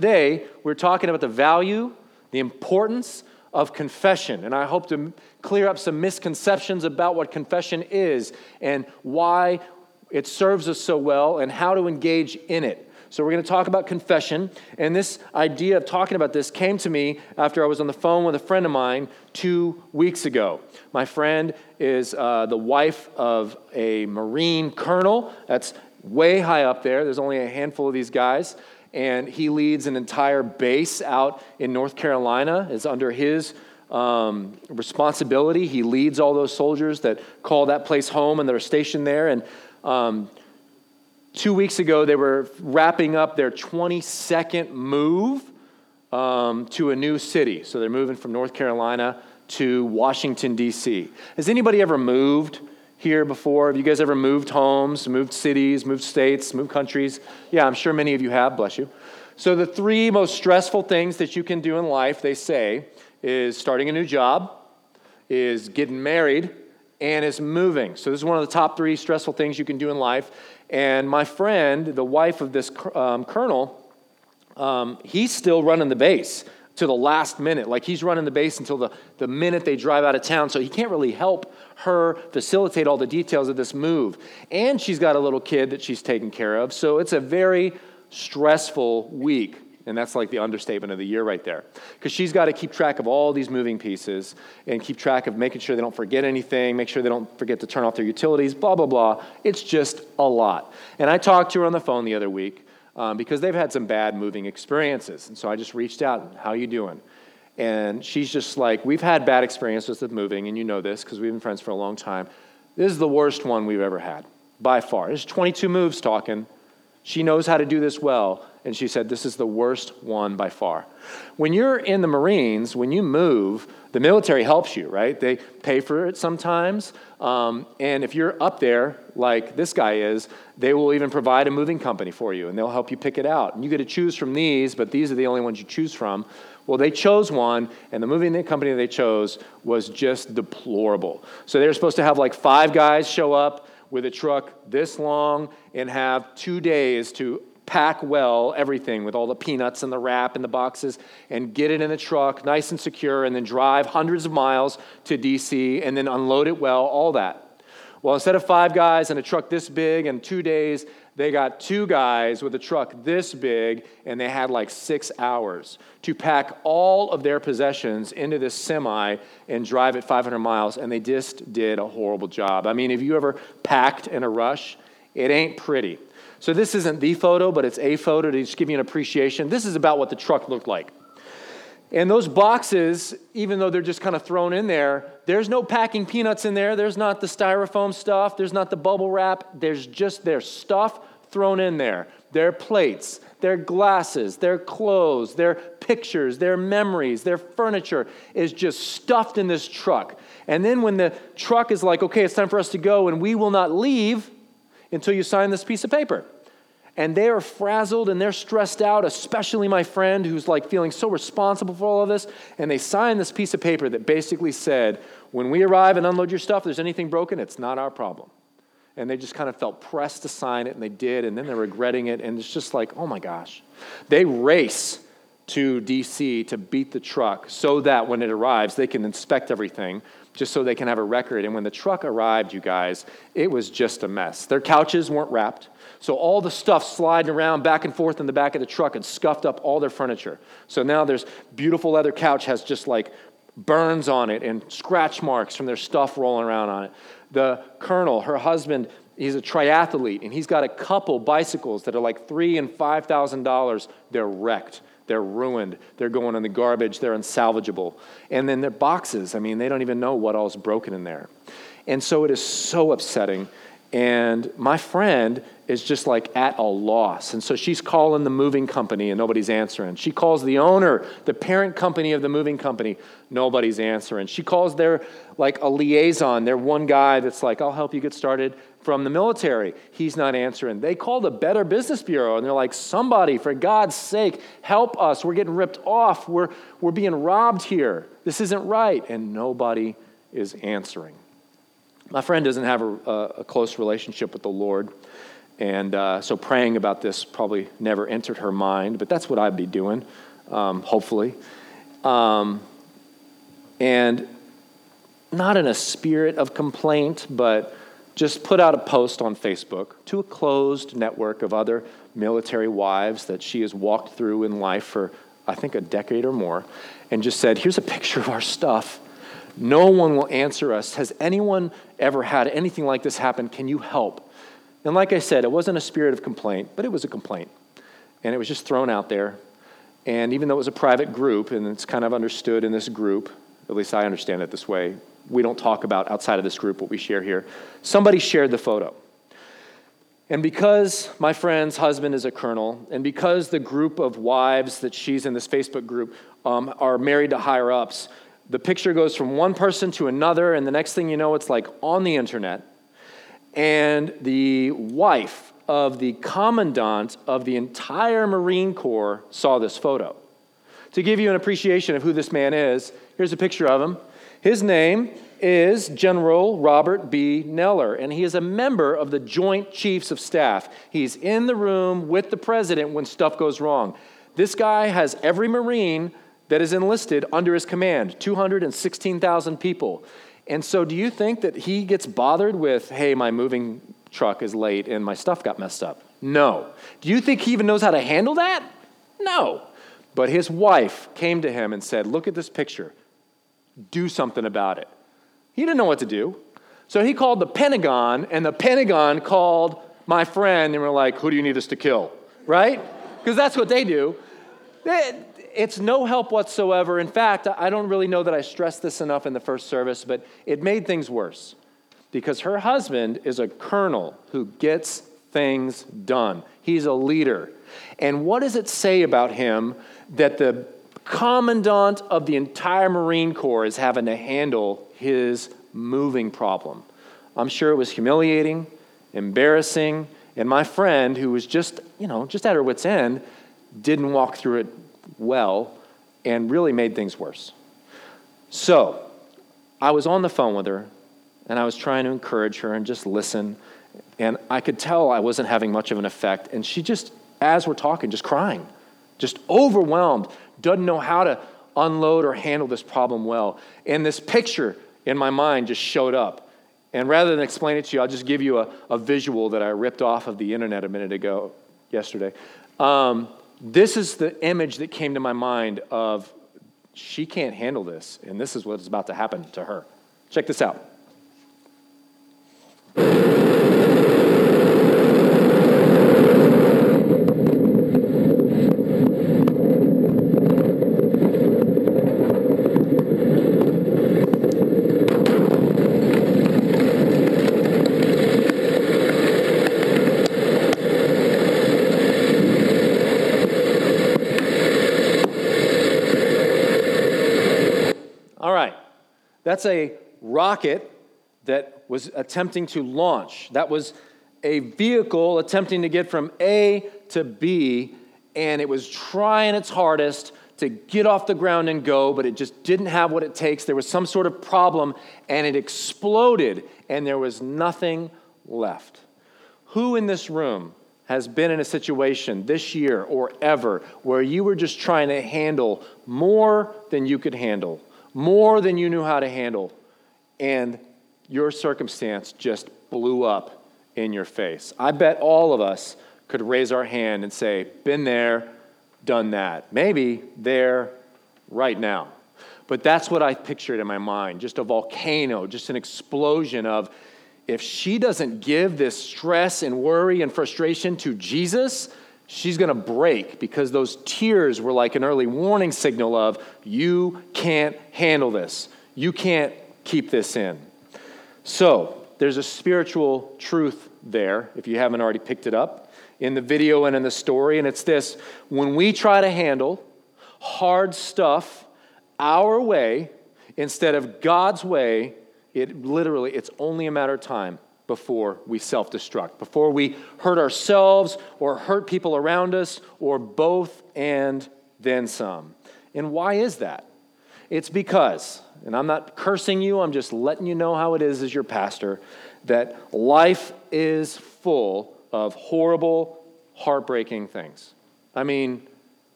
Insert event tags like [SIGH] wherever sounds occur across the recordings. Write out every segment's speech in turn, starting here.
today we're talking about the value, the importance of confession. And I hope to clear up some misconceptions about what confession is and why it serves us so well and how to engage in it. So, we're going to talk about confession. And this idea of talking about this came to me after I was on the phone with a friend of mine two weeks ago. My friend is uh, the wife of a Marine colonel that's way high up there. There's only a handful of these guys. And he leads an entire base out in North Carolina. It's under his um, responsibility. He leads all those soldiers that call that place home and that are stationed there. And um, Two weeks ago, they were wrapping up their 22nd move um, to a new city. So they're moving from North Carolina to Washington, D.C. Has anybody ever moved here before? Have you guys ever moved homes, moved cities, moved states, moved countries? Yeah, I'm sure many of you have, bless you. So the three most stressful things that you can do in life, they say, is starting a new job, is getting married, and is moving. So this is one of the top three stressful things you can do in life. And my friend, the wife of this um, colonel, um, he's still running the base to the last minute. Like he's running the base until the, the minute they drive out of town. So he can't really help her facilitate all the details of this move. And she's got a little kid that she's taking care of. So it's a very stressful week. And that's like the understatement of the year right there. Because she's got to keep track of all these moving pieces and keep track of making sure they don't forget anything, make sure they don't forget to turn off their utilities, blah, blah, blah. It's just a lot. And I talked to her on the phone the other week um, because they've had some bad moving experiences. And so I just reached out, how you doing? And she's just like, we've had bad experiences with moving, and you know this because we've been friends for a long time. This is the worst one we've ever had, by far. There's 22 moves talking. She knows how to do this well. And she said, This is the worst one by far. When you're in the Marines, when you move, the military helps you, right? They pay for it sometimes. Um, and if you're up there, like this guy is, they will even provide a moving company for you and they'll help you pick it out. And you get to choose from these, but these are the only ones you choose from. Well, they chose one, and the moving company they chose was just deplorable. So they were supposed to have like five guys show up with a truck this long and have two days to pack well everything with all the peanuts and the wrap and the boxes and get it in the truck nice and secure and then drive hundreds of miles to DC and then unload it well, all that. Well, instead of five guys and a truck this big and two days, they got two guys with a truck this big and they had like six hours to pack all of their possessions into this semi and drive it 500 miles and they just did a horrible job. I mean, if you ever packed in a rush? It ain't pretty. So this isn't the photo, but it's a photo to just give you an appreciation. This is about what the truck looked like. And those boxes, even though they're just kind of thrown in there, there's no packing peanuts in there. There's not the styrofoam stuff. There's not the bubble wrap. There's just their stuff thrown in there. Their plates, their glasses, their clothes, their pictures, their memories, their furniture is just stuffed in this truck. And then when the truck is like, okay, it's time for us to go, and we will not leave, until you sign this piece of paper. And they are frazzled and they're stressed out, especially my friend who's like feeling so responsible for all of this. And they sign this piece of paper that basically said, when we arrive and unload your stuff, if there's anything broken, it's not our problem. And they just kind of felt pressed to sign it, and they did, and then they're regretting it. And it's just like, oh my gosh. They race to DC to beat the truck so that when it arrives, they can inspect everything just so they can have a record. And when the truck arrived, you guys, it was just a mess. Their couches weren't wrapped. So all the stuff sliding around back and forth in the back of the truck had scuffed up all their furniture. So now there's beautiful leather couch has just like burns on it and scratch marks from their stuff rolling around on it. The colonel, her husband, he's a triathlete and he's got a couple bicycles that are like three and five thousand dollars. They're wrecked. They're ruined. They're going in the garbage. They're unsalvageable. And then their boxes, I mean, they don't even know what all's broken in there. And so it is so upsetting. And my friend is just like at a loss. And so she's calling the moving company and nobody's answering. She calls the owner, the parent company of the moving company, nobody's answering. She calls their like a liaison, their one guy that's like, I'll help you get started from the military. He's not answering. They called a Better Business Bureau and they're like, somebody, for God's sake, help us. We're getting ripped off. We're, we're being robbed here. This isn't right. And nobody is answering. My friend doesn't have a, a close relationship with the Lord. And uh, so praying about this probably never entered her mind, but that's what I'd be doing, um, hopefully. Um, and not in a spirit of complaint, but just put out a post on Facebook to a closed network of other military wives that she has walked through in life for, I think, a decade or more, and just said, Here's a picture of our stuff. No one will answer us. Has anyone ever had anything like this happen? Can you help? And like I said, it wasn't a spirit of complaint, but it was a complaint. And it was just thrown out there. And even though it was a private group, and it's kind of understood in this group, at least I understand it this way, we don't talk about outside of this group what we share here. Somebody shared the photo. And because my friend's husband is a colonel, and because the group of wives that she's in this Facebook group um, are married to higher ups, the picture goes from one person to another, and the next thing you know, it's like on the internet. And the wife of the commandant of the entire Marine Corps saw this photo. To give you an appreciation of who this man is, here's a picture of him. His name is General Robert B. Neller, and he is a member of the Joint Chiefs of Staff. He's in the room with the president when stuff goes wrong. This guy has every Marine that is enlisted under his command 216,000 people. And so, do you think that he gets bothered with, hey, my moving truck is late and my stuff got messed up? No. Do you think he even knows how to handle that? No. But his wife came to him and said, Look at this picture. Do something about it. He didn't know what to do. So he called the Pentagon, and the Pentagon called my friend and were like, Who do you need us to kill? Right? Because that's what they do. It's no help whatsoever. In fact, I don't really know that I stressed this enough in the first service, but it made things worse because her husband is a colonel who gets things done. He's a leader. And what does it say about him that the commandant of the entire Marine Corps is having to handle his moving problem. I'm sure it was humiliating, embarrassing, and my friend, who was just, you know, just at her wits' end, didn't walk through it well and really made things worse. So, I was on the phone with her and I was trying to encourage her and just listen. And I could tell I wasn't having much of an effect. And she just, as we're talking, just crying, just overwhelmed, doesn't know how to unload or handle this problem well. And this picture in my mind just showed up. And rather than explain it to you, I'll just give you a, a visual that I ripped off of the internet a minute ago, yesterday. Um, this is the image that came to my mind of she can't handle this, and this is what's about to happen to her. Check this out. That's a rocket that was attempting to launch. That was a vehicle attempting to get from A to B, and it was trying its hardest to get off the ground and go, but it just didn't have what it takes. There was some sort of problem, and it exploded, and there was nothing left. Who in this room has been in a situation this year or ever where you were just trying to handle more than you could handle? More than you knew how to handle, and your circumstance just blew up in your face. I bet all of us could raise our hand and say, Been there, done that. Maybe there right now. But that's what I pictured in my mind just a volcano, just an explosion of if she doesn't give this stress and worry and frustration to Jesus, she's going to break because those tears were like an early warning signal of, you can't handle this. You can't keep this in. So, there's a spiritual truth there, if you haven't already picked it up, in the video and in the story, and it's this when we try to handle hard stuff our way instead of God's way, it literally, it's only a matter of time before we self destruct, before we hurt ourselves or hurt people around us, or both and then some. And why is that? It's because, and I'm not cursing you, I'm just letting you know how it is as your pastor, that life is full of horrible, heartbreaking things. I mean,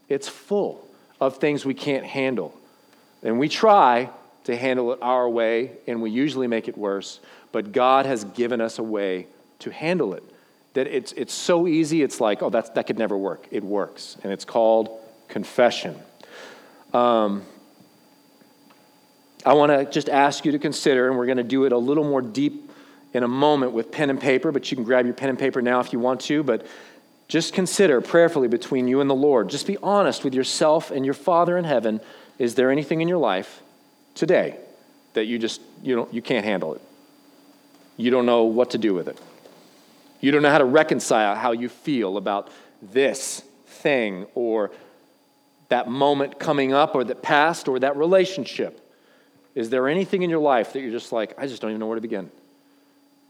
it's full of things we can't handle. And we try to handle it our way, and we usually make it worse. But God has given us a way to handle it. That it's, it's so easy, it's like, oh, that's, that could never work. It works. And it's called confession. Um, I want to just ask you to consider, and we're going to do it a little more deep in a moment with pen and paper, but you can grab your pen and paper now if you want to. But just consider prayerfully between you and the Lord. Just be honest with yourself and your Father in heaven. Is there anything in your life today that you just you don't you can't handle it? You don't know what to do with it. You don't know how to reconcile how you feel about this thing or that moment coming up or that past or that relationship. Is there anything in your life that you're just like, I just don't even know where to begin?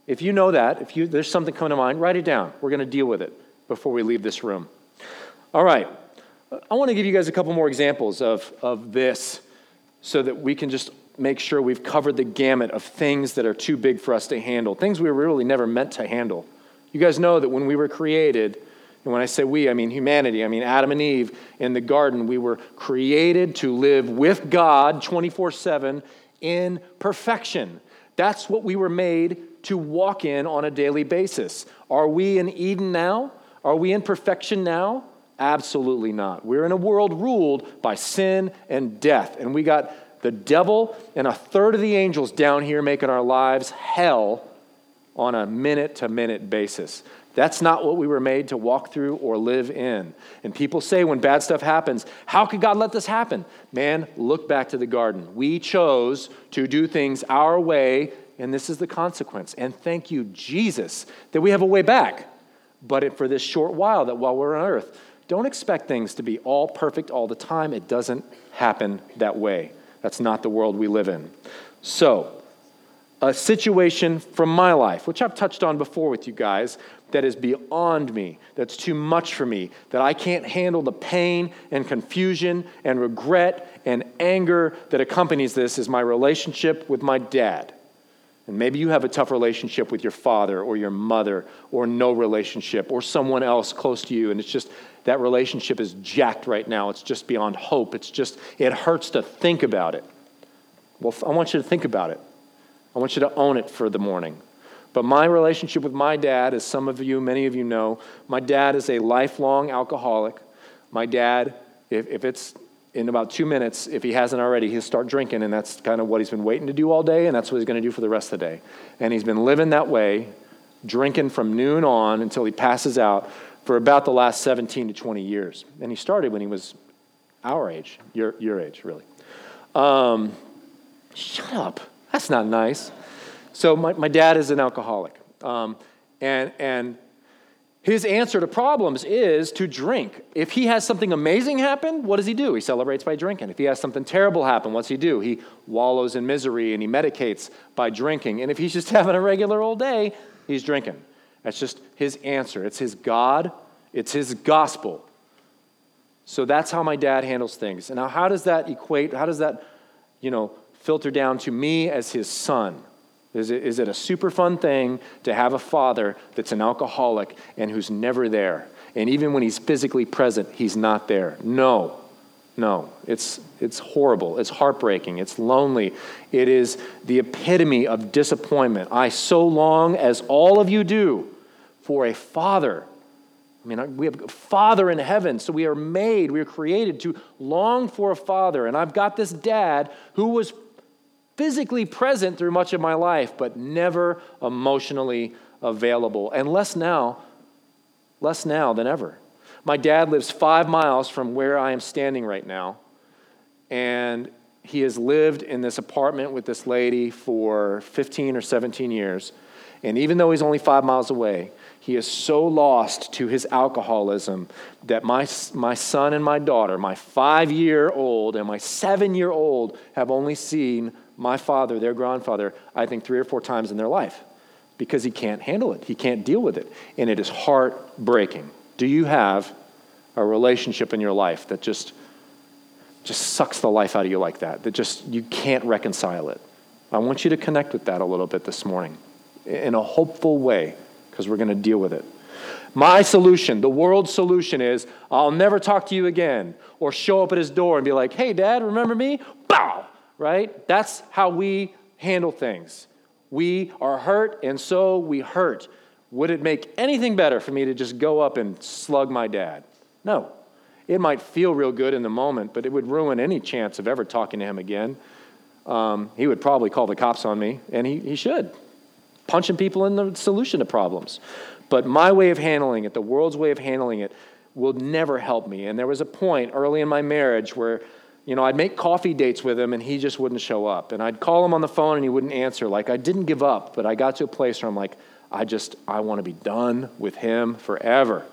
If you know that, if you, there's something coming to mind, write it down. We're going to deal with it before we leave this room. All right. I want to give you guys a couple more examples of, of this so that we can just make sure we've covered the gamut of things that are too big for us to handle, things we were really never meant to handle. You guys know that when we were created, and when I say we, I mean humanity, I mean Adam and Eve in the garden, we were created to live with God 24 7 in perfection. That's what we were made to walk in on a daily basis. Are we in Eden now? Are we in perfection now? Absolutely not. We're in a world ruled by sin and death, and we got the devil and a third of the angels down here making our lives hell on a minute to minute basis. That's not what we were made to walk through or live in. And people say when bad stuff happens, how could God let this happen? Man, look back to the garden. We chose to do things our way and this is the consequence. And thank you, Jesus, that we have a way back, but for this short while that while we're on earth. Don't expect things to be all perfect all the time. It doesn't happen that way. That's not the world we live in. So, a situation from my life, which I've touched on before with you guys, that is beyond me, that's too much for me, that I can't handle the pain and confusion and regret and anger that accompanies this, is my relationship with my dad. And maybe you have a tough relationship with your father or your mother or no relationship or someone else close to you. And it's just that relationship is jacked right now. It's just beyond hope. It's just, it hurts to think about it. Well, I want you to think about it. I want you to own it for the morning. But my relationship with my dad, as some of you, many of you know, my dad is a lifelong alcoholic. My dad, if, if it's in about two minutes, if he hasn't already, he'll start drinking, and that's kind of what he's been waiting to do all day, and that's what he's going to do for the rest of the day. And he's been living that way, drinking from noon on until he passes out for about the last 17 to 20 years. And he started when he was our age, your, your age, really. Um, shut up. That's not nice. So, my, my dad is an alcoholic. Um, and, and his answer to problems is to drink. If he has something amazing happen, what does he do? He celebrates by drinking. If he has something terrible happen, what's he do? He wallows in misery and he medicates by drinking. And if he's just [LAUGHS] having a regular old day, he's drinking. That's just his answer. It's his God, it's his gospel. So that's how my dad handles things. And now, how does that equate? How does that, you know, filter down to me as his son? Is it, is it a super fun thing to have a father that's an alcoholic and who's never there? And even when he's physically present, he's not there. No, no. It's, it's horrible. It's heartbreaking. It's lonely. It is the epitome of disappointment. I so long, as all of you do, for a father. I mean, we have a father in heaven, so we are made, we are created to long for a father. And I've got this dad who was physically present through much of my life, but never emotionally available. And less now, less now than ever. My dad lives five miles from where I am standing right now, and he has lived in this apartment with this lady for 15 or 17 years. And even though he's only five miles away, he is so lost to his alcoholism that my, my son and my daughter, my five year old and my seven year old, have only seen my father, their grandfather, I think three or four times in their life because he can't handle it. He can't deal with it. And it is heartbreaking. Do you have a relationship in your life that just just sucks the life out of you like that that just you can't reconcile it i want you to connect with that a little bit this morning in a hopeful way because we're going to deal with it My solution, the world's solution is I'll never talk to you again, or show up at his door and be like, hey, dad, remember me? Bow, right? That's how we handle things. We are hurt, and so we hurt. Would it make anything better for me to just go up and slug my dad? No. It might feel real good in the moment, but it would ruin any chance of ever talking to him again. Um, he would probably call the cops on me, and he, he should. Punching people in the solution to problems. But my way of handling it, the world's way of handling it, will never help me. And there was a point early in my marriage where, you know, I'd make coffee dates with him and he just wouldn't show up. And I'd call him on the phone and he wouldn't answer. Like, I didn't give up, but I got to a place where I'm like, I just, I want to be done with him forever.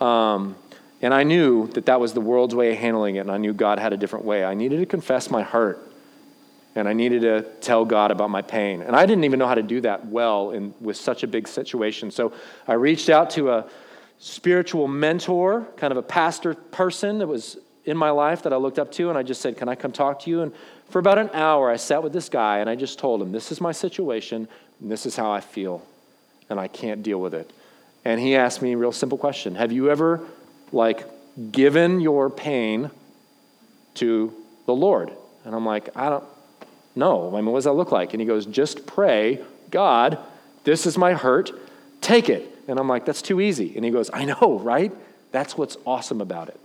Um, and I knew that that was the world's way of handling it, and I knew God had a different way. I needed to confess my hurt, and I needed to tell God about my pain. And I didn't even know how to do that well in, with such a big situation. So I reached out to a spiritual mentor, kind of a pastor person that was in my life that I looked up to, and I just said, Can I come talk to you? And for about an hour, I sat with this guy, and I just told him, This is my situation, and this is how I feel, and I can't deal with it. And he asked me a real simple question Have you ever, like, given your pain to the Lord? And I'm like, I don't know. I mean, what does that look like? And he goes, Just pray, God, this is my hurt, take it. And I'm like, That's too easy. And he goes, I know, right? That's what's awesome about it.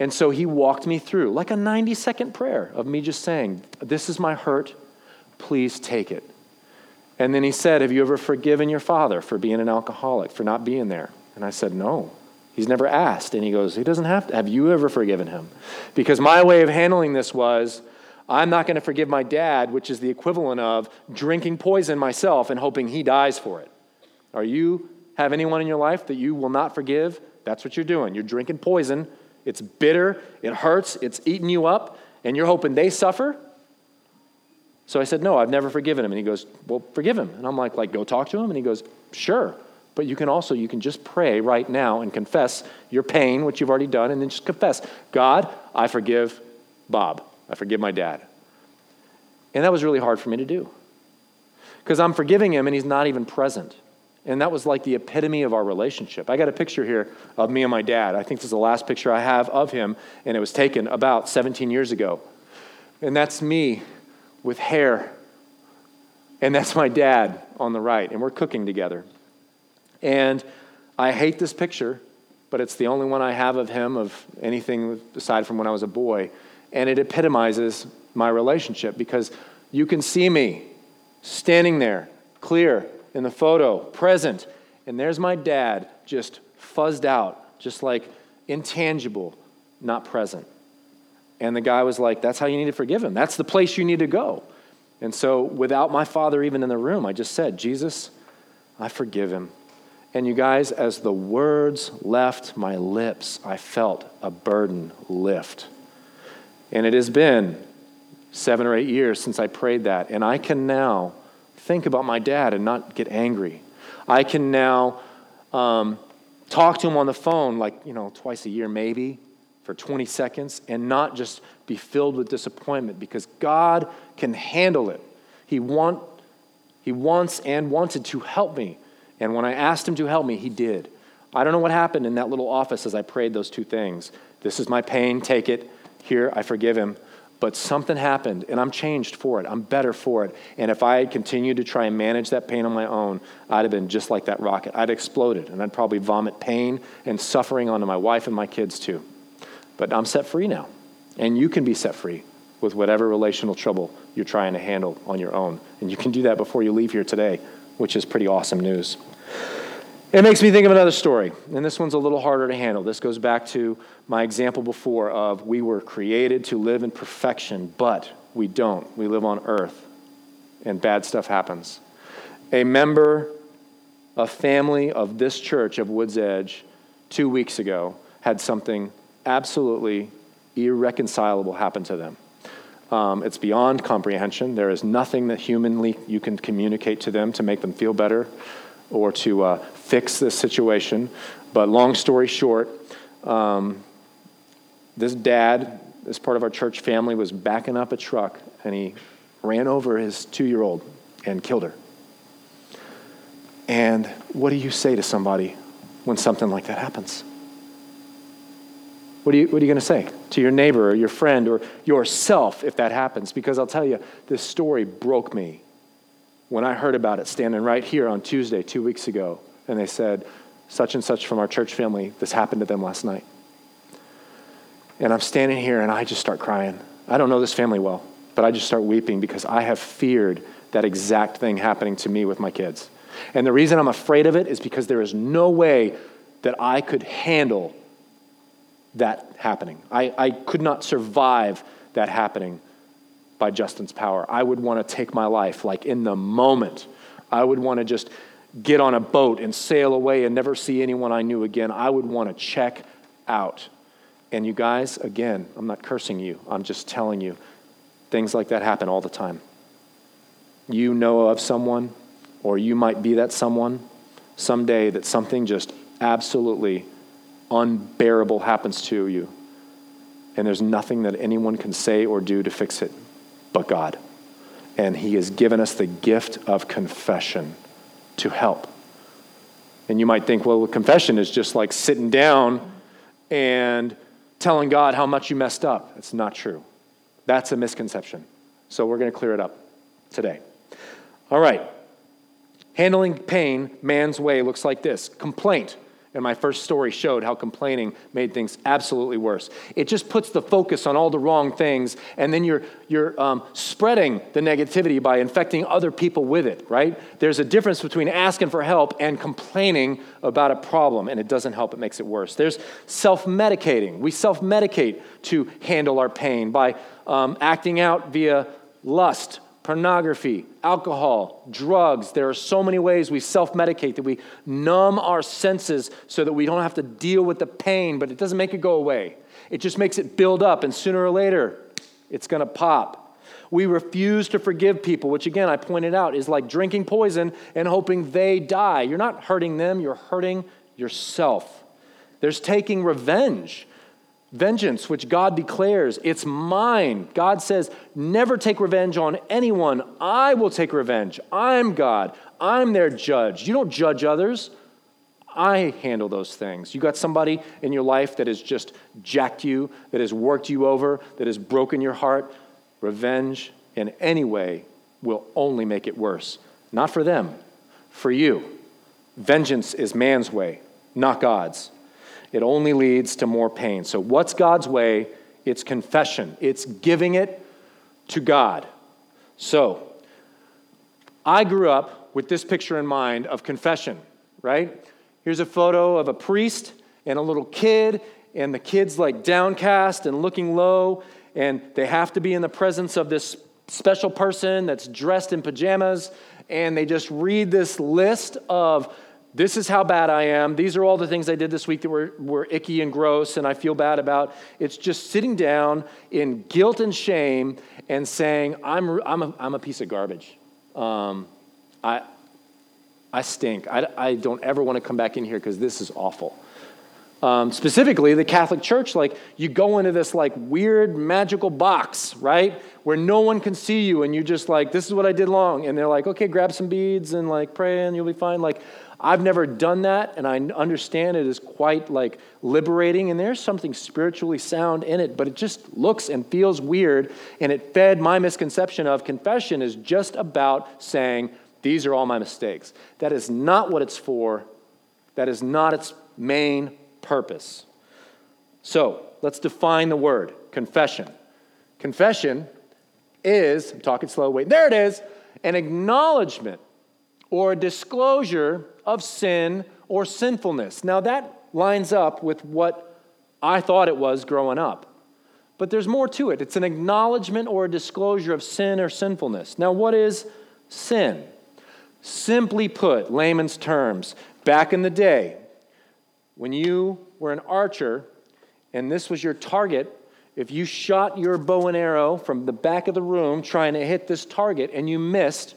And so he walked me through, like a 90 second prayer of me just saying, This is my hurt, please take it. And then he said, Have you ever forgiven your father for being an alcoholic, for not being there? And I said, No. He's never asked. And he goes, He doesn't have to. Have you ever forgiven him? Because my way of handling this was, I'm not going to forgive my dad, which is the equivalent of drinking poison myself and hoping he dies for it. Are you have anyone in your life that you will not forgive? That's what you're doing. You're drinking poison. It's bitter, it hurts, it's eating you up, and you're hoping they suffer? So I said, No, I've never forgiven him. And he goes, Well, forgive him. And I'm like, like, go talk to him? And he goes, Sure. But you can also, you can just pray right now and confess your pain, which you've already done, and then just confess, God, I forgive Bob. I forgive my dad. And that was really hard for me to do. Because I'm forgiving him and he's not even present. And that was like the epitome of our relationship. I got a picture here of me and my dad. I think this is the last picture I have of him, and it was taken about 17 years ago. And that's me with hair. And that's my dad on the right, and we're cooking together. And I hate this picture, but it's the only one I have of him of anything aside from when I was a boy. And it epitomizes my relationship because you can see me standing there, clear in the photo, present, and there's my dad just fuzzed out, just like intangible, not present. And the guy was like, That's how you need to forgive him. That's the place you need to go. And so, without my father even in the room, I just said, Jesus, I forgive him. And you guys, as the words left my lips, I felt a burden lift. And it has been seven or eight years since I prayed that. And I can now think about my dad and not get angry. I can now um, talk to him on the phone, like, you know, twice a year maybe, for 20 seconds and not just be filled with disappointment because God can handle it. He, want, he wants and wanted to help me. And when I asked him to help me, he did. I don't know what happened in that little office as I prayed those two things. This is my pain, take it. Here, I forgive him. But something happened, and I'm changed for it. I'm better for it. And if I had continued to try and manage that pain on my own, I'd have been just like that rocket. I'd exploded, and I'd probably vomit pain and suffering onto my wife and my kids too. But I'm set free now. And you can be set free with whatever relational trouble you're trying to handle on your own. And you can do that before you leave here today, which is pretty awesome news. It makes me think of another story, and this one's a little harder to handle. This goes back to my example before of we were created to live in perfection, but we don't. We live on earth, and bad stuff happens. A member, a family of this church of Woods Edge, two weeks ago had something absolutely irreconcilable happen to them. Um, it's beyond comprehension. There is nothing that humanly you can communicate to them to make them feel better or to uh, fix this situation. But long story short, um, this dad, as part of our church family, was backing up a truck and he ran over his two year old and killed her. And what do you say to somebody when something like that happens? What are you, what are you going to say to your neighbor or your friend or yourself if that happens? Because I'll tell you, this story broke me when I heard about it standing right here on Tuesday, two weeks ago. And they said, such and such from our church family, this happened to them last night. And I'm standing here and I just start crying. I don't know this family well, but I just start weeping because I have feared that exact thing happening to me with my kids. And the reason I'm afraid of it is because there is no way that I could handle that happening. I, I could not survive that happening by Justin's power. I would want to take my life like in the moment. I would want to just get on a boat and sail away and never see anyone I knew again. I would want to check out. And you guys, again, I'm not cursing you, I'm just telling you things like that happen all the time. You know of someone, or you might be that someone someday that something just absolutely unbearable happens to you, and there's nothing that anyone can say or do to fix it but God. And He has given us the gift of confession to help. And you might think, well, confession is just like sitting down and telling God how much you messed up. It's not true. That's a misconception. So we're going to clear it up today. All right. Handling pain man's way looks like this complaint. And my first story showed how complaining made things absolutely worse. It just puts the focus on all the wrong things, and then you're, you're um, spreading the negativity by infecting other people with it, right? There's a difference between asking for help and complaining about a problem, and it doesn't help, it makes it worse. There's self medicating. We self medicate to handle our pain by um, acting out via lust, pornography, alcohol, drugs. There are so many ways we self medicate that we numb our senses so that we don't have to deal with the pain, but it doesn't make it go away. It just makes it build up, and sooner or later, it's going to pop. We refuse to forgive people, which again, I pointed out, is like drinking poison and hoping they die. You're not hurting them, you're hurting yourself. There's taking revenge. Vengeance, which God declares, it's mine. God says, never take revenge on anyone. I will take revenge. I'm God. I'm their judge. You don't judge others. I handle those things. You got somebody in your life that has just jacked you, that has worked you over, that has broken your heart. Revenge in any way will only make it worse. Not for them, for you. Vengeance is man's way, not God's it only leads to more pain. So, what's God's way? It's confession, it's giving it to God. So, I grew up with this picture in mind of confession, right? Here's a photo of a priest and a little kid, and the kid's like downcast and looking low, and they have to be in the presence of this special person that's dressed in pajamas, and they just read this list of this is how bad I am. These are all the things I did this week that were, were icky and gross and I feel bad about. It's just sitting down in guilt and shame and saying, I'm, I'm, a, I'm a piece of garbage. Um, I, I stink. I, I don't ever want to come back in here because this is awful. Um, specifically, the Catholic Church, like you go into this like weird magical box, right, where no one can see you, and you just like, this is what I did wrong, and they're like, okay, grab some beads and like pray, and you'll be fine. Like, I've never done that, and I understand it is quite like liberating, and there's something spiritually sound in it, but it just looks and feels weird, and it fed my misconception of confession is just about saying, These are all my mistakes. That is not what it's for, that is not its main purpose. So let's define the word confession. Confession is, I'm talking slow, wait, there it is, an acknowledgement or a disclosure of sin or sinfulness. Now, that lines up with what I thought it was growing up. But there's more to it. It's an acknowledgement or a disclosure of sin or sinfulness. Now, what is sin? Simply put, layman's terms, back in the day, when you were an archer and this was your target, if you shot your bow and arrow from the back of the room trying to hit this target and you missed,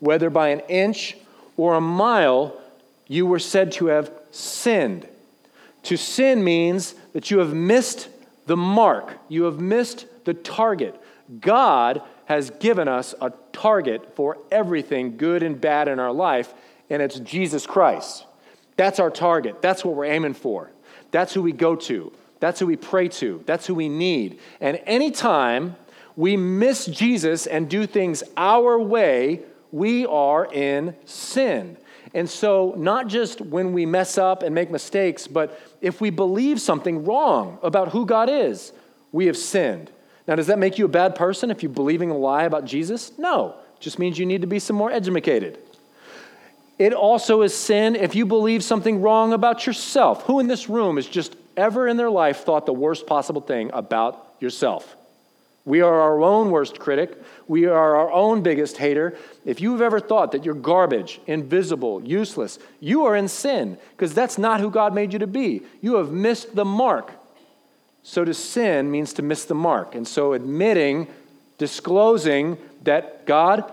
whether by an inch or a mile, you were said to have sinned. To sin means that you have missed the mark, you have missed the target. God has given us a target for everything good and bad in our life, and it's Jesus Christ. That's our target. That's what we're aiming for. That's who we go to. That's who we pray to. That's who we need. And anytime we miss Jesus and do things our way, we are in sin. And so, not just when we mess up and make mistakes, but if we believe something wrong about who God is, we have sinned. Now, does that make you a bad person if you're believing a lie about Jesus? No. It just means you need to be some more educated. It also is sin if you believe something wrong about yourself. Who in this room is just ever in their life thought the worst possible thing about yourself? We are our own worst critic. We are our own biggest hater. If you've ever thought that you're garbage, invisible, useless, you are in sin because that's not who God made you to be. You have missed the mark. So to sin means to miss the mark. And so admitting, disclosing that God,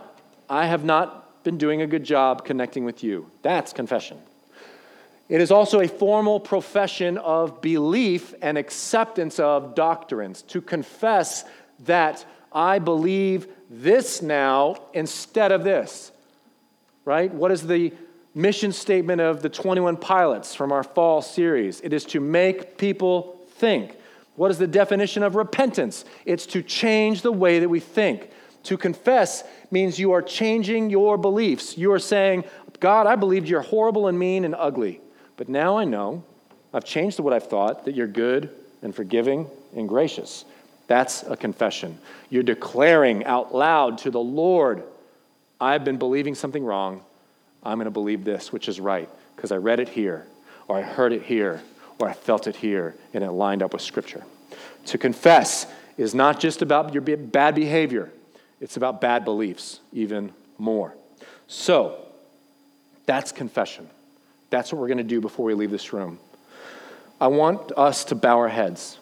I have not been doing a good job connecting with you. That's confession. It is also a formal profession of belief and acceptance of doctrines. To confess that I believe this now instead of this. Right? What is the mission statement of the 21 pilots from our fall series? It is to make people think. What is the definition of repentance? It's to change the way that we think. To confess means you are changing your beliefs. You are saying, God, I believed you're horrible and mean and ugly, but now I know, I've changed what I've thought, that you're good and forgiving and gracious. That's a confession. You're declaring out loud to the Lord, I've been believing something wrong. I'm going to believe this, which is right, because I read it here, or I heard it here, or I felt it here, and it lined up with Scripture. To confess is not just about your bad behavior, it's about bad beliefs, even more. So, that's confession. That's what we're going to do before we leave this room. I want us to bow our heads.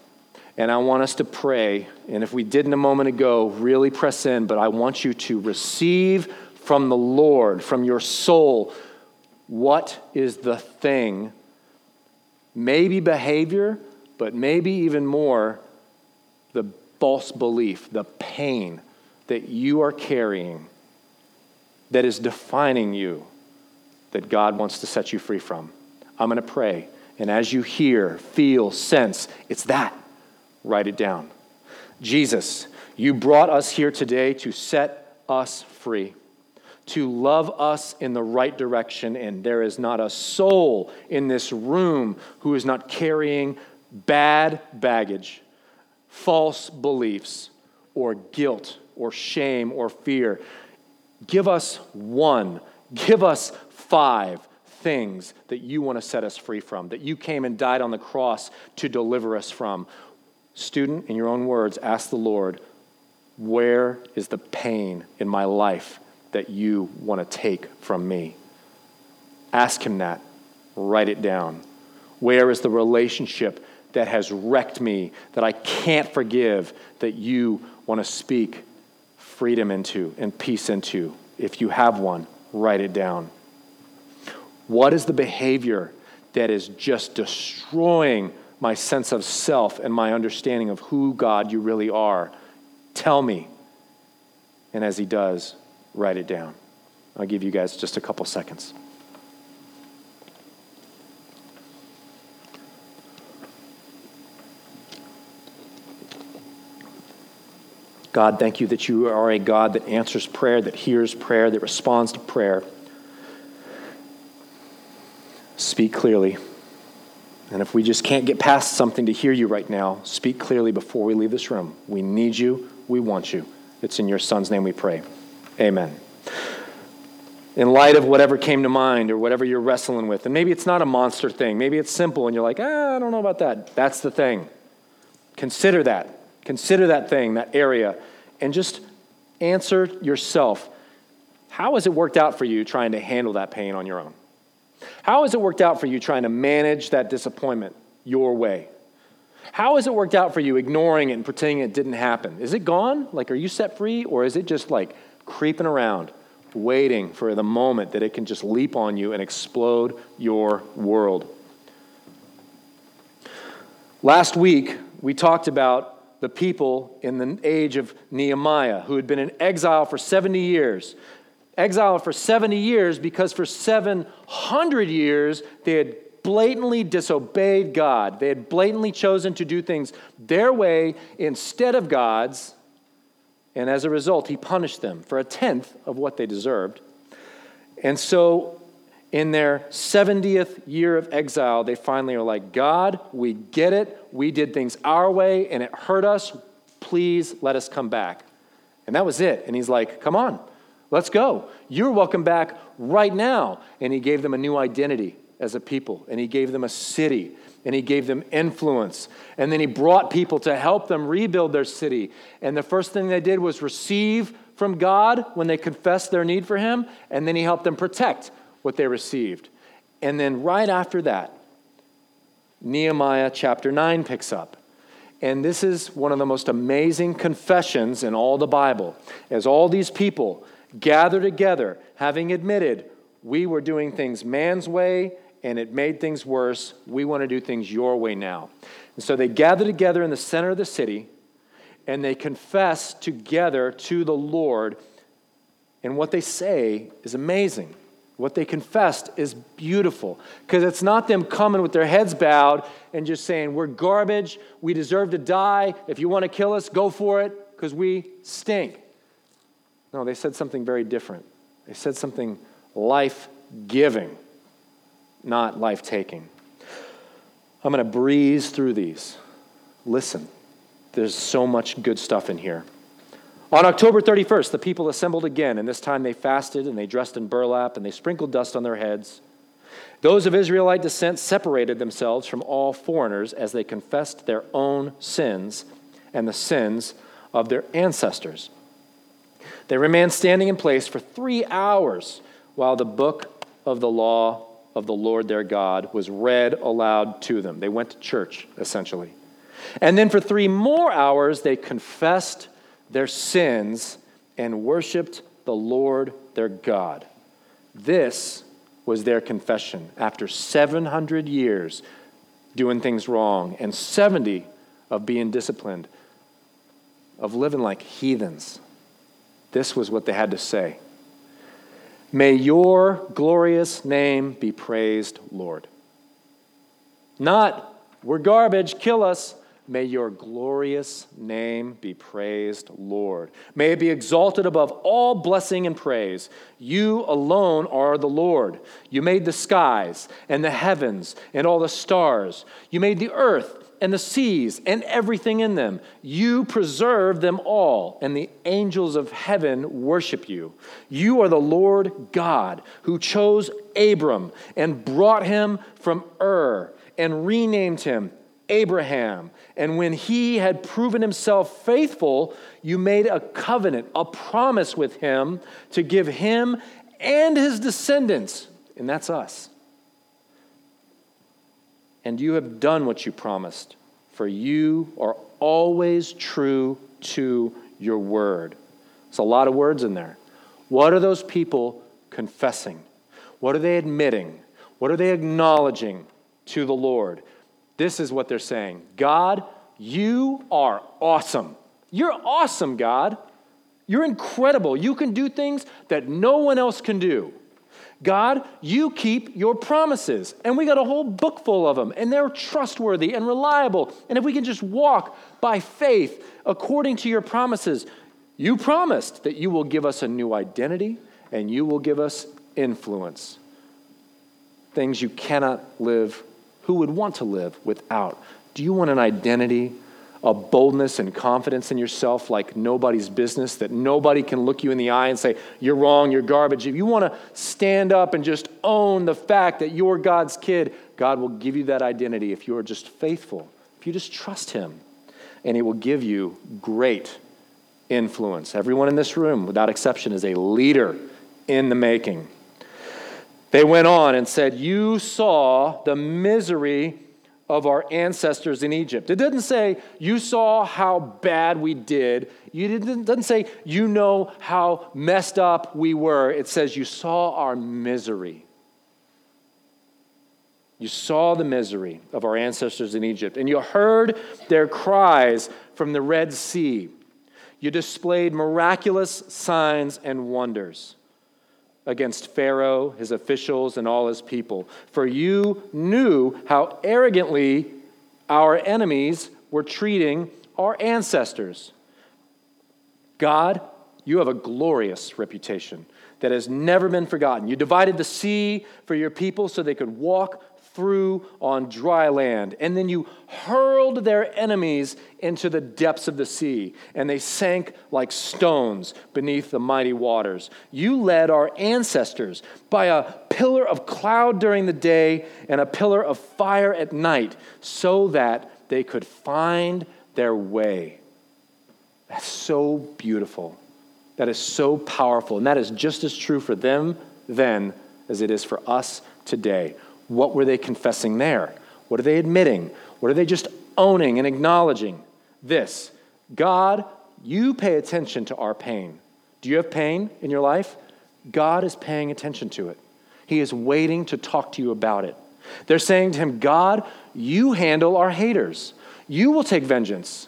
And I want us to pray. And if we didn't a moment ago, really press in. But I want you to receive from the Lord, from your soul, what is the thing, maybe behavior, but maybe even more, the false belief, the pain that you are carrying that is defining you that God wants to set you free from. I'm going to pray. And as you hear, feel, sense, it's that. Write it down. Jesus, you brought us here today to set us free, to love us in the right direction, and there is not a soul in this room who is not carrying bad baggage, false beliefs, or guilt, or shame, or fear. Give us one, give us five things that you want to set us free from, that you came and died on the cross to deliver us from. Student, in your own words, ask the Lord, where is the pain in my life that you want to take from me? Ask him that. Write it down. Where is the relationship that has wrecked me, that I can't forgive, that you want to speak freedom into and peace into? If you have one, write it down. What is the behavior that is just destroying my sense of self and my understanding of who God you really are. Tell me. And as he does, write it down. I'll give you guys just a couple seconds. God, thank you that you are a God that answers prayer, that hears prayer, that responds to prayer. Speak clearly. And if we just can't get past something to hear you right now, speak clearly before we leave this room. We need you. We want you. It's in your son's name we pray. Amen. In light of whatever came to mind or whatever you're wrestling with, and maybe it's not a monster thing, maybe it's simple and you're like, ah, I don't know about that. That's the thing. Consider that. Consider that thing, that area, and just answer yourself how has it worked out for you trying to handle that pain on your own? How has it worked out for you trying to manage that disappointment your way? How has it worked out for you ignoring it and pretending it didn't happen? Is it gone? Like, are you set free? Or is it just like creeping around, waiting for the moment that it can just leap on you and explode your world? Last week, we talked about the people in the age of Nehemiah who had been in exile for 70 years Exile for 70 years because for 700 years they had blatantly disobeyed God. They had blatantly chosen to do things their way instead of God's. And as a result, he punished them for a tenth of what they deserved. And so, in their 70th year of exile, they finally are like, God, we get it. We did things our way and it hurt us. Please let us come back. And that was it. And he's like, Come on, let's go. You're welcome back right now. And he gave them a new identity as a people, and he gave them a city, and he gave them influence. And then he brought people to help them rebuild their city. And the first thing they did was receive from God when they confessed their need for him, and then he helped them protect what they received. And then right after that, Nehemiah chapter 9 picks up. And this is one of the most amazing confessions in all the Bible. As all these people gather together, having admitted, we were doing things man's way and it made things worse. We want to do things your way now. And so they gather together in the center of the city and they confess together to the Lord. And what they say is amazing. What they confessed is beautiful because it's not them coming with their heads bowed and just saying, We're garbage. We deserve to die. If you want to kill us, go for it because we stink. No, they said something very different. They said something life giving not life taking. I'm going to breeze through these. Listen, there's so much good stuff in here. On October 31st, the people assembled again, and this time they fasted and they dressed in burlap and they sprinkled dust on their heads. Those of Israelite descent separated themselves from all foreigners as they confessed their own sins and the sins of their ancestors. They remained standing in place for three hours while the book of the law of the Lord their God was read aloud to them. They went to church, essentially. And then for three more hours, they confessed their sins and worshiped the Lord their God. This was their confession after 700 years doing things wrong and 70 of being disciplined, of living like heathens. This was what they had to say. May your glorious name be praised, Lord. Not, we're garbage, kill us. May your glorious name be praised, Lord. May it be exalted above all blessing and praise. You alone are the Lord. You made the skies and the heavens and all the stars. You made the earth and the seas and everything in them. You preserve them all, and the angels of heaven worship you. You are the Lord God who chose Abram and brought him from Ur and renamed him Abraham. And when he had proven himself faithful, you made a covenant, a promise with him to give him and his descendants, and that's us and you have done what you promised, for you are always true to your word. It's a lot of words in there. What are those people confessing? What are they admitting? What are they acknowledging to the Lord? This is what they're saying God, you are awesome. You're awesome, God. You're incredible. You can do things that no one else can do. God, you keep your promises. And we got a whole book full of them, and they're trustworthy and reliable. And if we can just walk by faith according to your promises, you promised that you will give us a new identity and you will give us influence. Things you cannot live, who would want to live without? Do you want an identity? A boldness and confidence in yourself like nobody's business, that nobody can look you in the eye and say, You're wrong, you're garbage. If you want to stand up and just own the fact that you're God's kid, God will give you that identity if you are just faithful, if you just trust Him. And He will give you great influence. Everyone in this room, without exception, is a leader in the making. They went on and said, You saw the misery of our ancestors in Egypt. It doesn't say, you saw how bad we did. It doesn't say, you know how messed up we were. It says, you saw our misery. You saw the misery of our ancestors in Egypt, and you heard their cries from the Red Sea. You displayed miraculous signs and wonders. Against Pharaoh, his officials, and all his people. For you knew how arrogantly our enemies were treating our ancestors. God, you have a glorious reputation that has never been forgotten. You divided the sea for your people so they could walk through on dry land. And then you hurled their enemies into the depths of the sea, and they sank like stones beneath the mighty waters. You led our ancestors by a pillar of cloud during the day and a pillar of fire at night, so that they could find their way. That's so beautiful. That is so powerful. And that is just as true for them then as it is for us today. What were they confessing there? What are they admitting? What are they just owning and acknowledging? This God, you pay attention to our pain. Do you have pain in your life? God is paying attention to it. He is waiting to talk to you about it. They're saying to him, God, you handle our haters. You will take vengeance.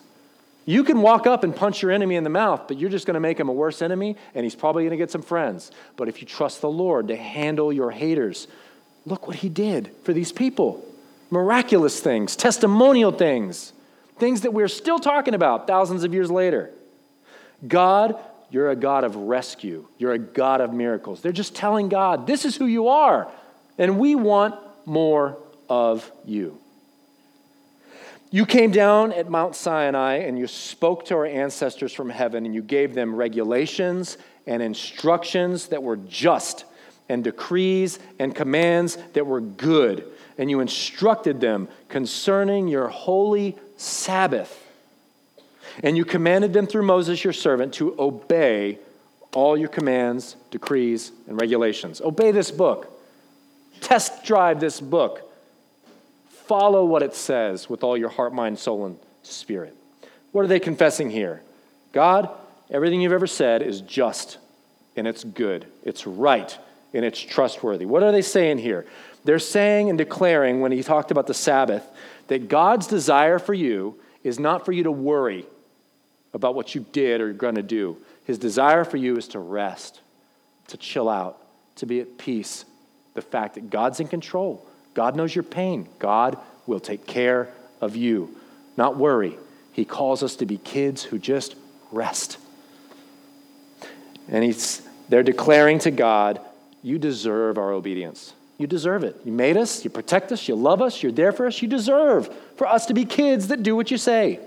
You can walk up and punch your enemy in the mouth, but you're just going to make him a worse enemy, and he's probably going to get some friends. But if you trust the Lord to handle your haters, Look what he did for these people miraculous things, testimonial things, things that we're still talking about thousands of years later. God, you're a God of rescue, you're a God of miracles. They're just telling God, this is who you are, and we want more of you. You came down at Mount Sinai and you spoke to our ancestors from heaven and you gave them regulations and instructions that were just and decrees and commands that were good, and you instructed them concerning your holy Sabbath. And you commanded them through Moses, your servant, to obey all your commands, decrees, and regulations. Obey this book. Test drive this book. Follow what it says with all your heart, mind, soul, and spirit. What are they confessing here? God, everything you've ever said is just and it's good, it's right, and it's trustworthy. What are they saying here? They're saying and declaring, when he talked about the Sabbath, that God's desire for you is not for you to worry about what you did or you're going to do. His desire for you is to rest, to chill out, to be at peace. The fact that God's in control, God knows your pain, God will take care of you. Not worry. He calls us to be kids who just rest. And he's, they're declaring to God you deserve our obedience. You deserve it. You made us, you protect us, you love us, you're there for us. You deserve for us to be kids that do what you say.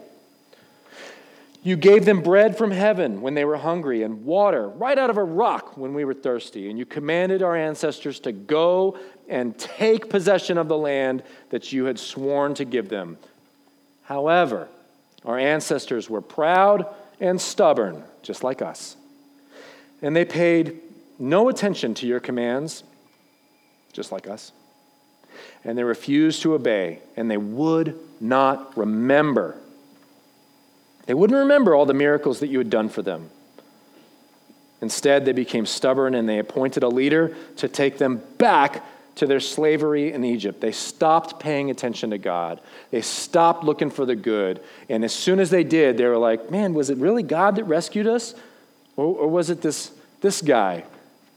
You gave them bread from heaven when they were hungry and water right out of a rock when we were thirsty. And you commanded our ancestors to go and take possession of the land that you had sworn to give them. However, our ancestors were proud and stubborn, just like us. And they paid no attention to your commands, just like us. And they refused to obey, and they would not remember. They wouldn't remember all the miracles that you had done for them. Instead, they became stubborn and they appointed a leader to take them back to their slavery in Egypt. They stopped paying attention to God. They stopped looking for the good. And as soon as they did, they were like, man, was it really God that rescued us? Or, or was it this, this guy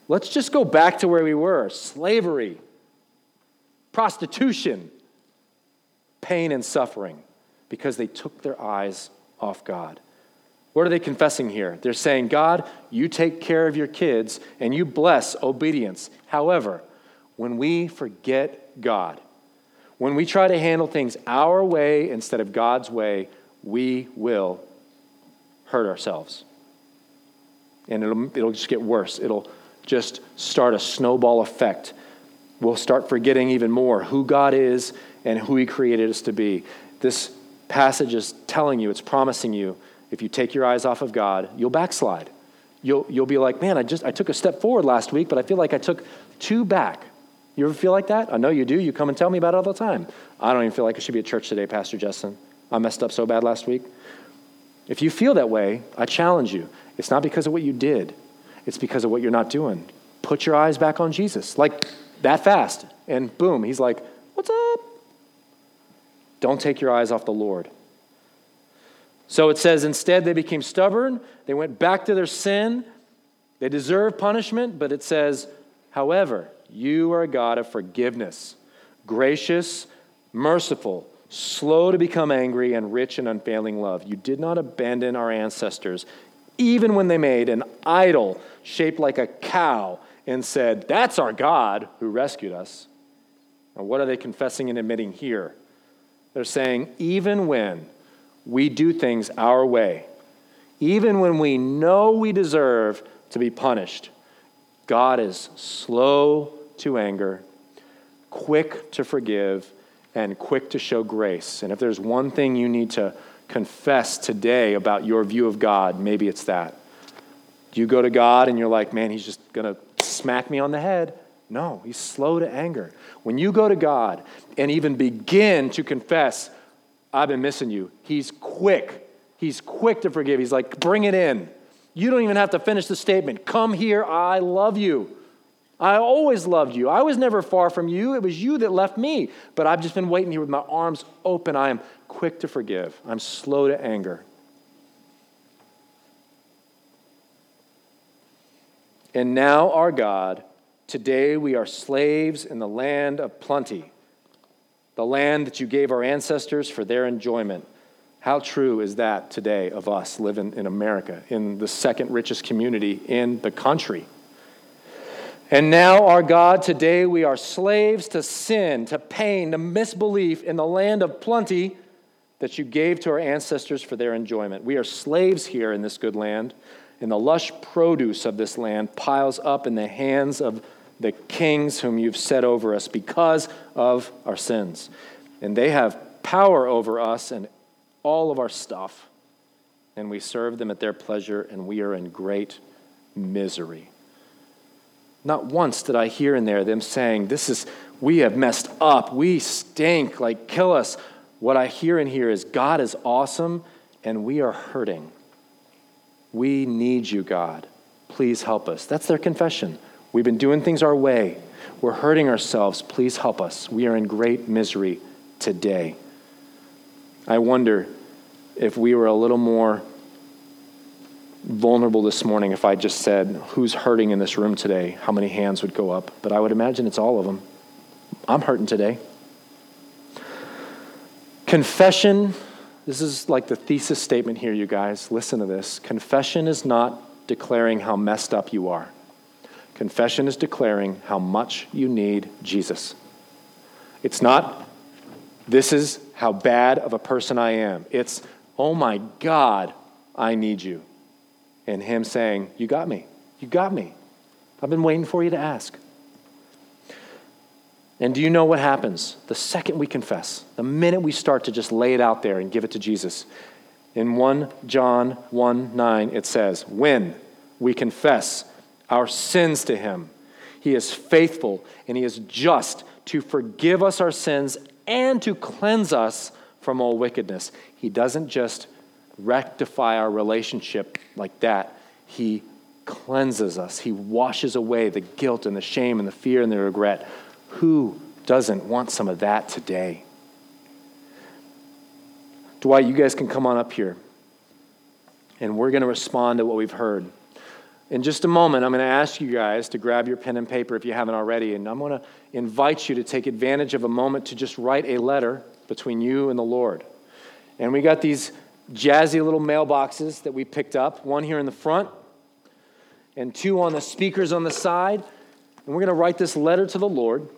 Let's just go back to where we were slavery, prostitution, pain, and suffering because they took their eyes off God. What are they confessing here? They're saying, God, you take care of your kids and you bless obedience. However, when we forget God, when we try to handle things our way instead of God's way, we will hurt ourselves. And it'll, it'll just get worse. It'll just start a snowball effect. We'll start forgetting even more who God is and who He created us to be. This passage is telling you, it's promising you, if you take your eyes off of God, you'll backslide. You'll, you'll be like, man, I just I took a step forward last week, but I feel like I took two back. You ever feel like that? I know you do. You come and tell me about it all the time. I don't even feel like I should be at church today, Pastor Justin. I messed up so bad last week. If you feel that way, I challenge you. It's not because of what you did, it's because of what you're not doing. Put your eyes back on Jesus, like that fast. And boom, he's like, What's up? Don't take your eyes off the Lord. So it says, instead, they became stubborn. They went back to their sin. They deserve punishment, but it says, However, you are a God of forgiveness, gracious, merciful, slow to become angry, and rich in unfailing love. You did not abandon our ancestors, even when they made an idol shaped like a cow and said, That's our God who rescued us. What are they confessing and admitting here? They're saying, Even when we do things our way, even when we know we deserve to be punished, God is slow to anger, quick to forgive, and quick to show grace. And if there's one thing you need to confess today about your view of God, maybe it's that. You go to God and you're like, man, he's just going to smack me on the head. No, he's slow to anger. When you go to God and even begin to confess, I've been missing you, he's quick. He's quick to forgive. He's like, bring it in. You don't even have to finish the statement. Come here, I love you. I always loved you. I was never far from you. It was you that left me. But I've just been waiting here with my arms open. I am quick to forgive, I'm slow to anger. And now, our God, today we are slaves in the land of plenty, the land that you gave our ancestors for their enjoyment. How true is that today of us living in America, in the second richest community in the country? And now, our God, today we are slaves to sin, to pain, to misbelief in the land of plenty that you gave to our ancestors for their enjoyment. We are slaves here in this good land, and the lush produce of this land piles up in the hands of the kings whom you've set over us because of our sins. And they have power over us and all of our stuff, and we serve them at their pleasure, and we are in great misery. Not once did I hear in there them saying, This is, we have messed up, we stink, like kill us. What I hear in here is, God is awesome, and we are hurting. We need you, God. Please help us. That's their confession. We've been doing things our way. We're hurting ourselves. Please help us. We are in great misery today. I wonder if we were a little more vulnerable this morning if I just said, Who's hurting in this room today? How many hands would go up? But I would imagine it's all of them. I'm hurting today. Confession, this is like the thesis statement here, you guys. Listen to this. Confession is not declaring how messed up you are, confession is declaring how much you need Jesus. It's not, this is how bad of a person I am. It's, oh my God, I need you. And Him saying, You got me. You got me. I've been waiting for you to ask. And do you know what happens the second we confess? The minute we start to just lay it out there and give it to Jesus. In 1 John 1 9, it says, When we confess our sins to Him, He is faithful and He is just to forgive us our sins and to cleanse us from all wickedness. He doesn't just rectify our relationship like that, He cleanses us. He washes away the guilt and the shame and the fear and the regret. Who doesn't want some of that today? Dwight, you guys can come on up here. And we're going to respond to what we've heard. In just a moment, I'm going to ask you guys to grab your pen and paper if you haven't already, and I'm going to invite you to take advantage of a moment to just write a letter between you and the Lord. And we got these jazzy little mailboxes that we picked up one here in the front, and two on the speakers on the side. And we're going to write this letter to the Lord,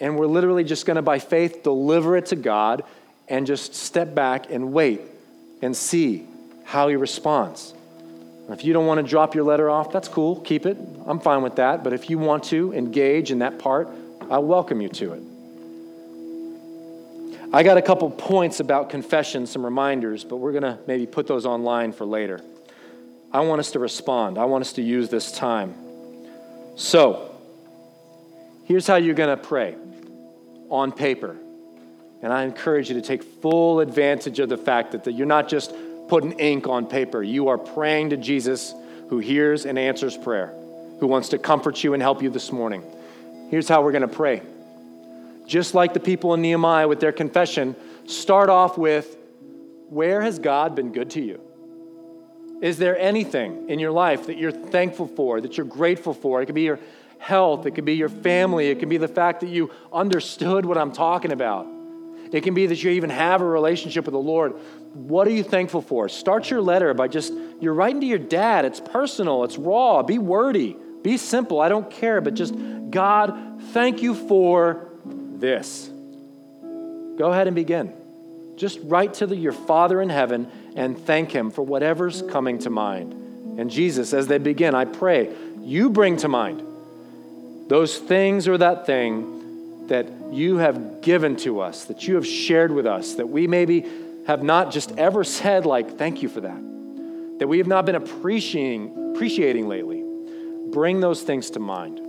and we're literally just going to, by faith, deliver it to God and just step back and wait and see how He responds. If you don't want to drop your letter off, that's cool. Keep it. I'm fine with that. But if you want to engage in that part, I welcome you to it. I got a couple points about confession, some reminders, but we're going to maybe put those online for later. I want us to respond. I want us to use this time. So, here's how you're going to pray on paper. And I encourage you to take full advantage of the fact that you're not just putting ink on paper. You are praying to Jesus who hears and answers prayer, who wants to comfort you and help you this morning. Here's how we're going to pray just like the people in Nehemiah with their confession, start off with Where has God been good to you? Is there anything in your life that you're thankful for, that you're grateful for? It could be your health, it could be your family, it can be the fact that you understood what I'm talking about. It can be that you even have a relationship with the Lord. What are you thankful for? Start your letter by just, you're writing to your dad. It's personal, it's raw, be wordy, be simple. I don't care, but just, God, thank you for this. Go ahead and begin. Just write to the, your Father in heaven and thank Him for whatever's coming to mind. And Jesus, as they begin, I pray you bring to mind those things or that thing that you have given to us, that you have shared with us, that we maybe have not just ever said, like, thank you for that, that we have not been appreciating, appreciating lately. Bring those things to mind.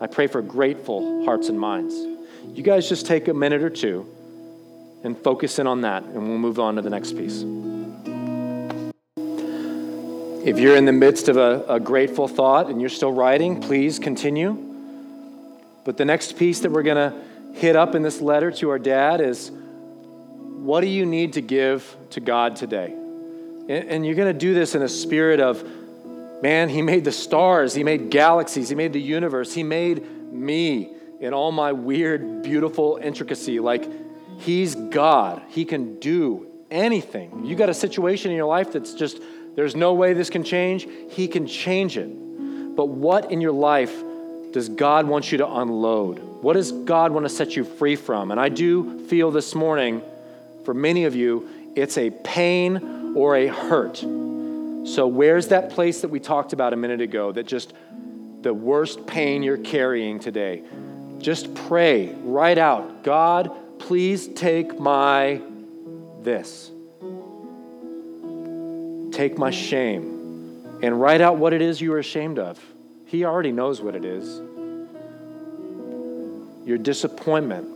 I pray for grateful hearts and minds. You guys just take a minute or two and focus in on that, and we'll move on to the next piece. If you're in the midst of a, a, grateful thought and you're still writing, please continue. But the next piece that we're going to hit up in this letter to our dad is what do you need to give to God today? And, you're going to do this in a spirit of, man, he made the stars, he made galaxies, he made the universe, he made me in all my weird, beautiful intricacy. Like, He's God. He can do anything. You got a situation in your life that's just, there's no way this can change. He can change it. But what in your life does God want you to unload? What does God want to set you free from? And I do feel this morning, for many of you, it's a pain or a hurt. So, where's that place that we talked about a minute ago that just the worst pain you're carrying today? Just pray right out God, please take my this. Take my shame and write out what it is you are ashamed of. He already knows what it is. Your disappointment.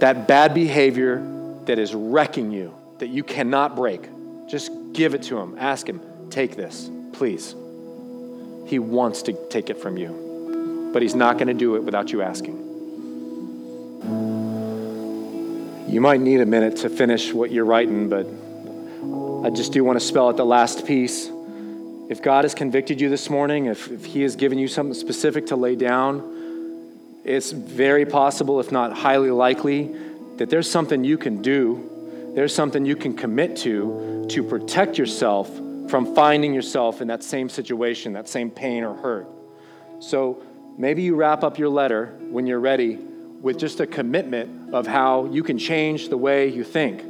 That bad behavior that is wrecking you, that you cannot break. Just give it to him. Ask him, take this, please. He wants to take it from you but He's not going to do it without you asking. You might need a minute to finish what you're writing, but I just do want to spell out the last piece. If God has convicted you this morning, if, if He has given you something specific to lay down, it's very possible, if not highly likely, that there's something you can do, there's something you can commit to to protect yourself from finding yourself in that same situation, that same pain or hurt. So maybe you wrap up your letter when you're ready with just a commitment of how you can change the way you think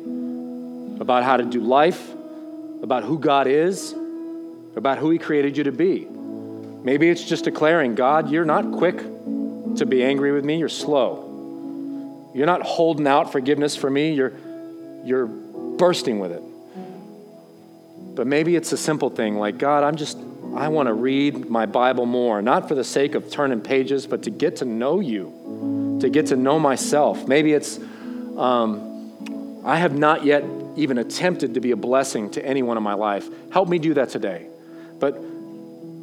about how to do life, about who God is, about who He created you to be. Maybe it's just declaring, God, you're not quick to be angry with me, you're slow. You're not holding out forgiveness for me, you're, you're bursting with it. But maybe it's a simple thing like, God, I'm just, I want to read my Bible more, not for the sake of turning pages, but to get to know you, to get to know myself. Maybe it's, um, I have not yet even attempted to be a blessing to anyone in my life. Help me do that today. But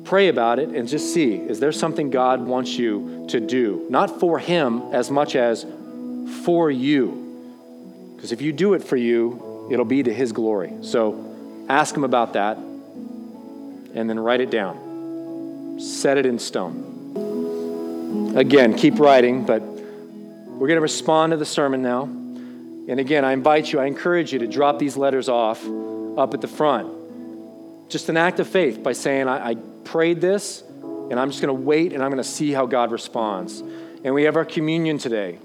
pray about it and just see is there something God wants you to do? Not for Him as much as for you. Because if you do it for you, it'll be to His glory. So ask Him about that and then write it down. Set it in stone. Again, keep writing, but we're going to respond to the sermon now. And again, I invite you, I encourage you to drop these letters off up at the front. Just an act of faith by saying, I, I prayed this, and I'm just going to wait and I'm going to see how God responds. And we have our communion today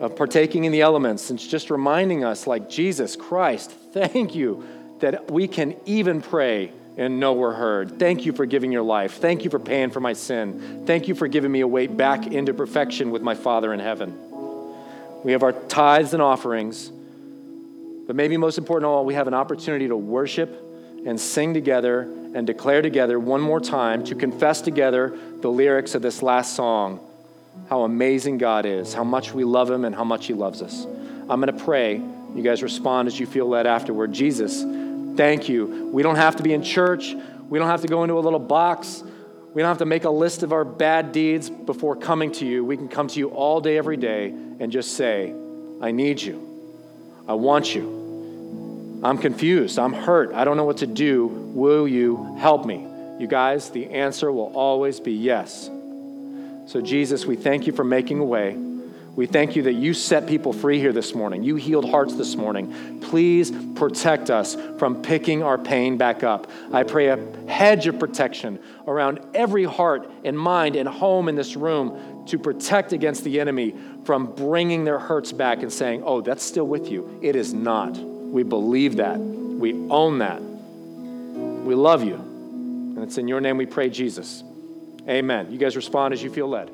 of partaking in the elements and just reminding us, like Jesus Christ, thank you that we can even pray and know we're heard. Thank you for giving your life. Thank you for paying for my sin. Thank you for giving me a way back into perfection with my Father in heaven. We have our tithes and offerings, but maybe most important of all, we have an opportunity to worship and sing together and declare together one more time, to confess together the lyrics of this last song how amazing God is, how much we love Him, and how much He loves us. I'm going to pray. You guys respond as you feel led afterward. Jesus, Thank you. We don't have to be in church. We don't have to go into a little box. We don't have to make a list of our bad deeds before coming to you. We can come to you all day, every day, and just say, I need you. I want you. I'm confused. I'm hurt. I don't know what to do. Will you help me? You guys, the answer will always be yes. So, Jesus, we thank you for making a way. We thank you that you set people free here this morning. You healed hearts this morning. Please protect us from picking our pain back up. I pray a hedge of protection around every heart and mind and home in this room to protect against the enemy from bringing their hurts back and saying, oh, that's still with you. It is not. We believe that. We own that. We love you. And it's in your name we pray, Jesus. Amen. You guys respond as you feel led.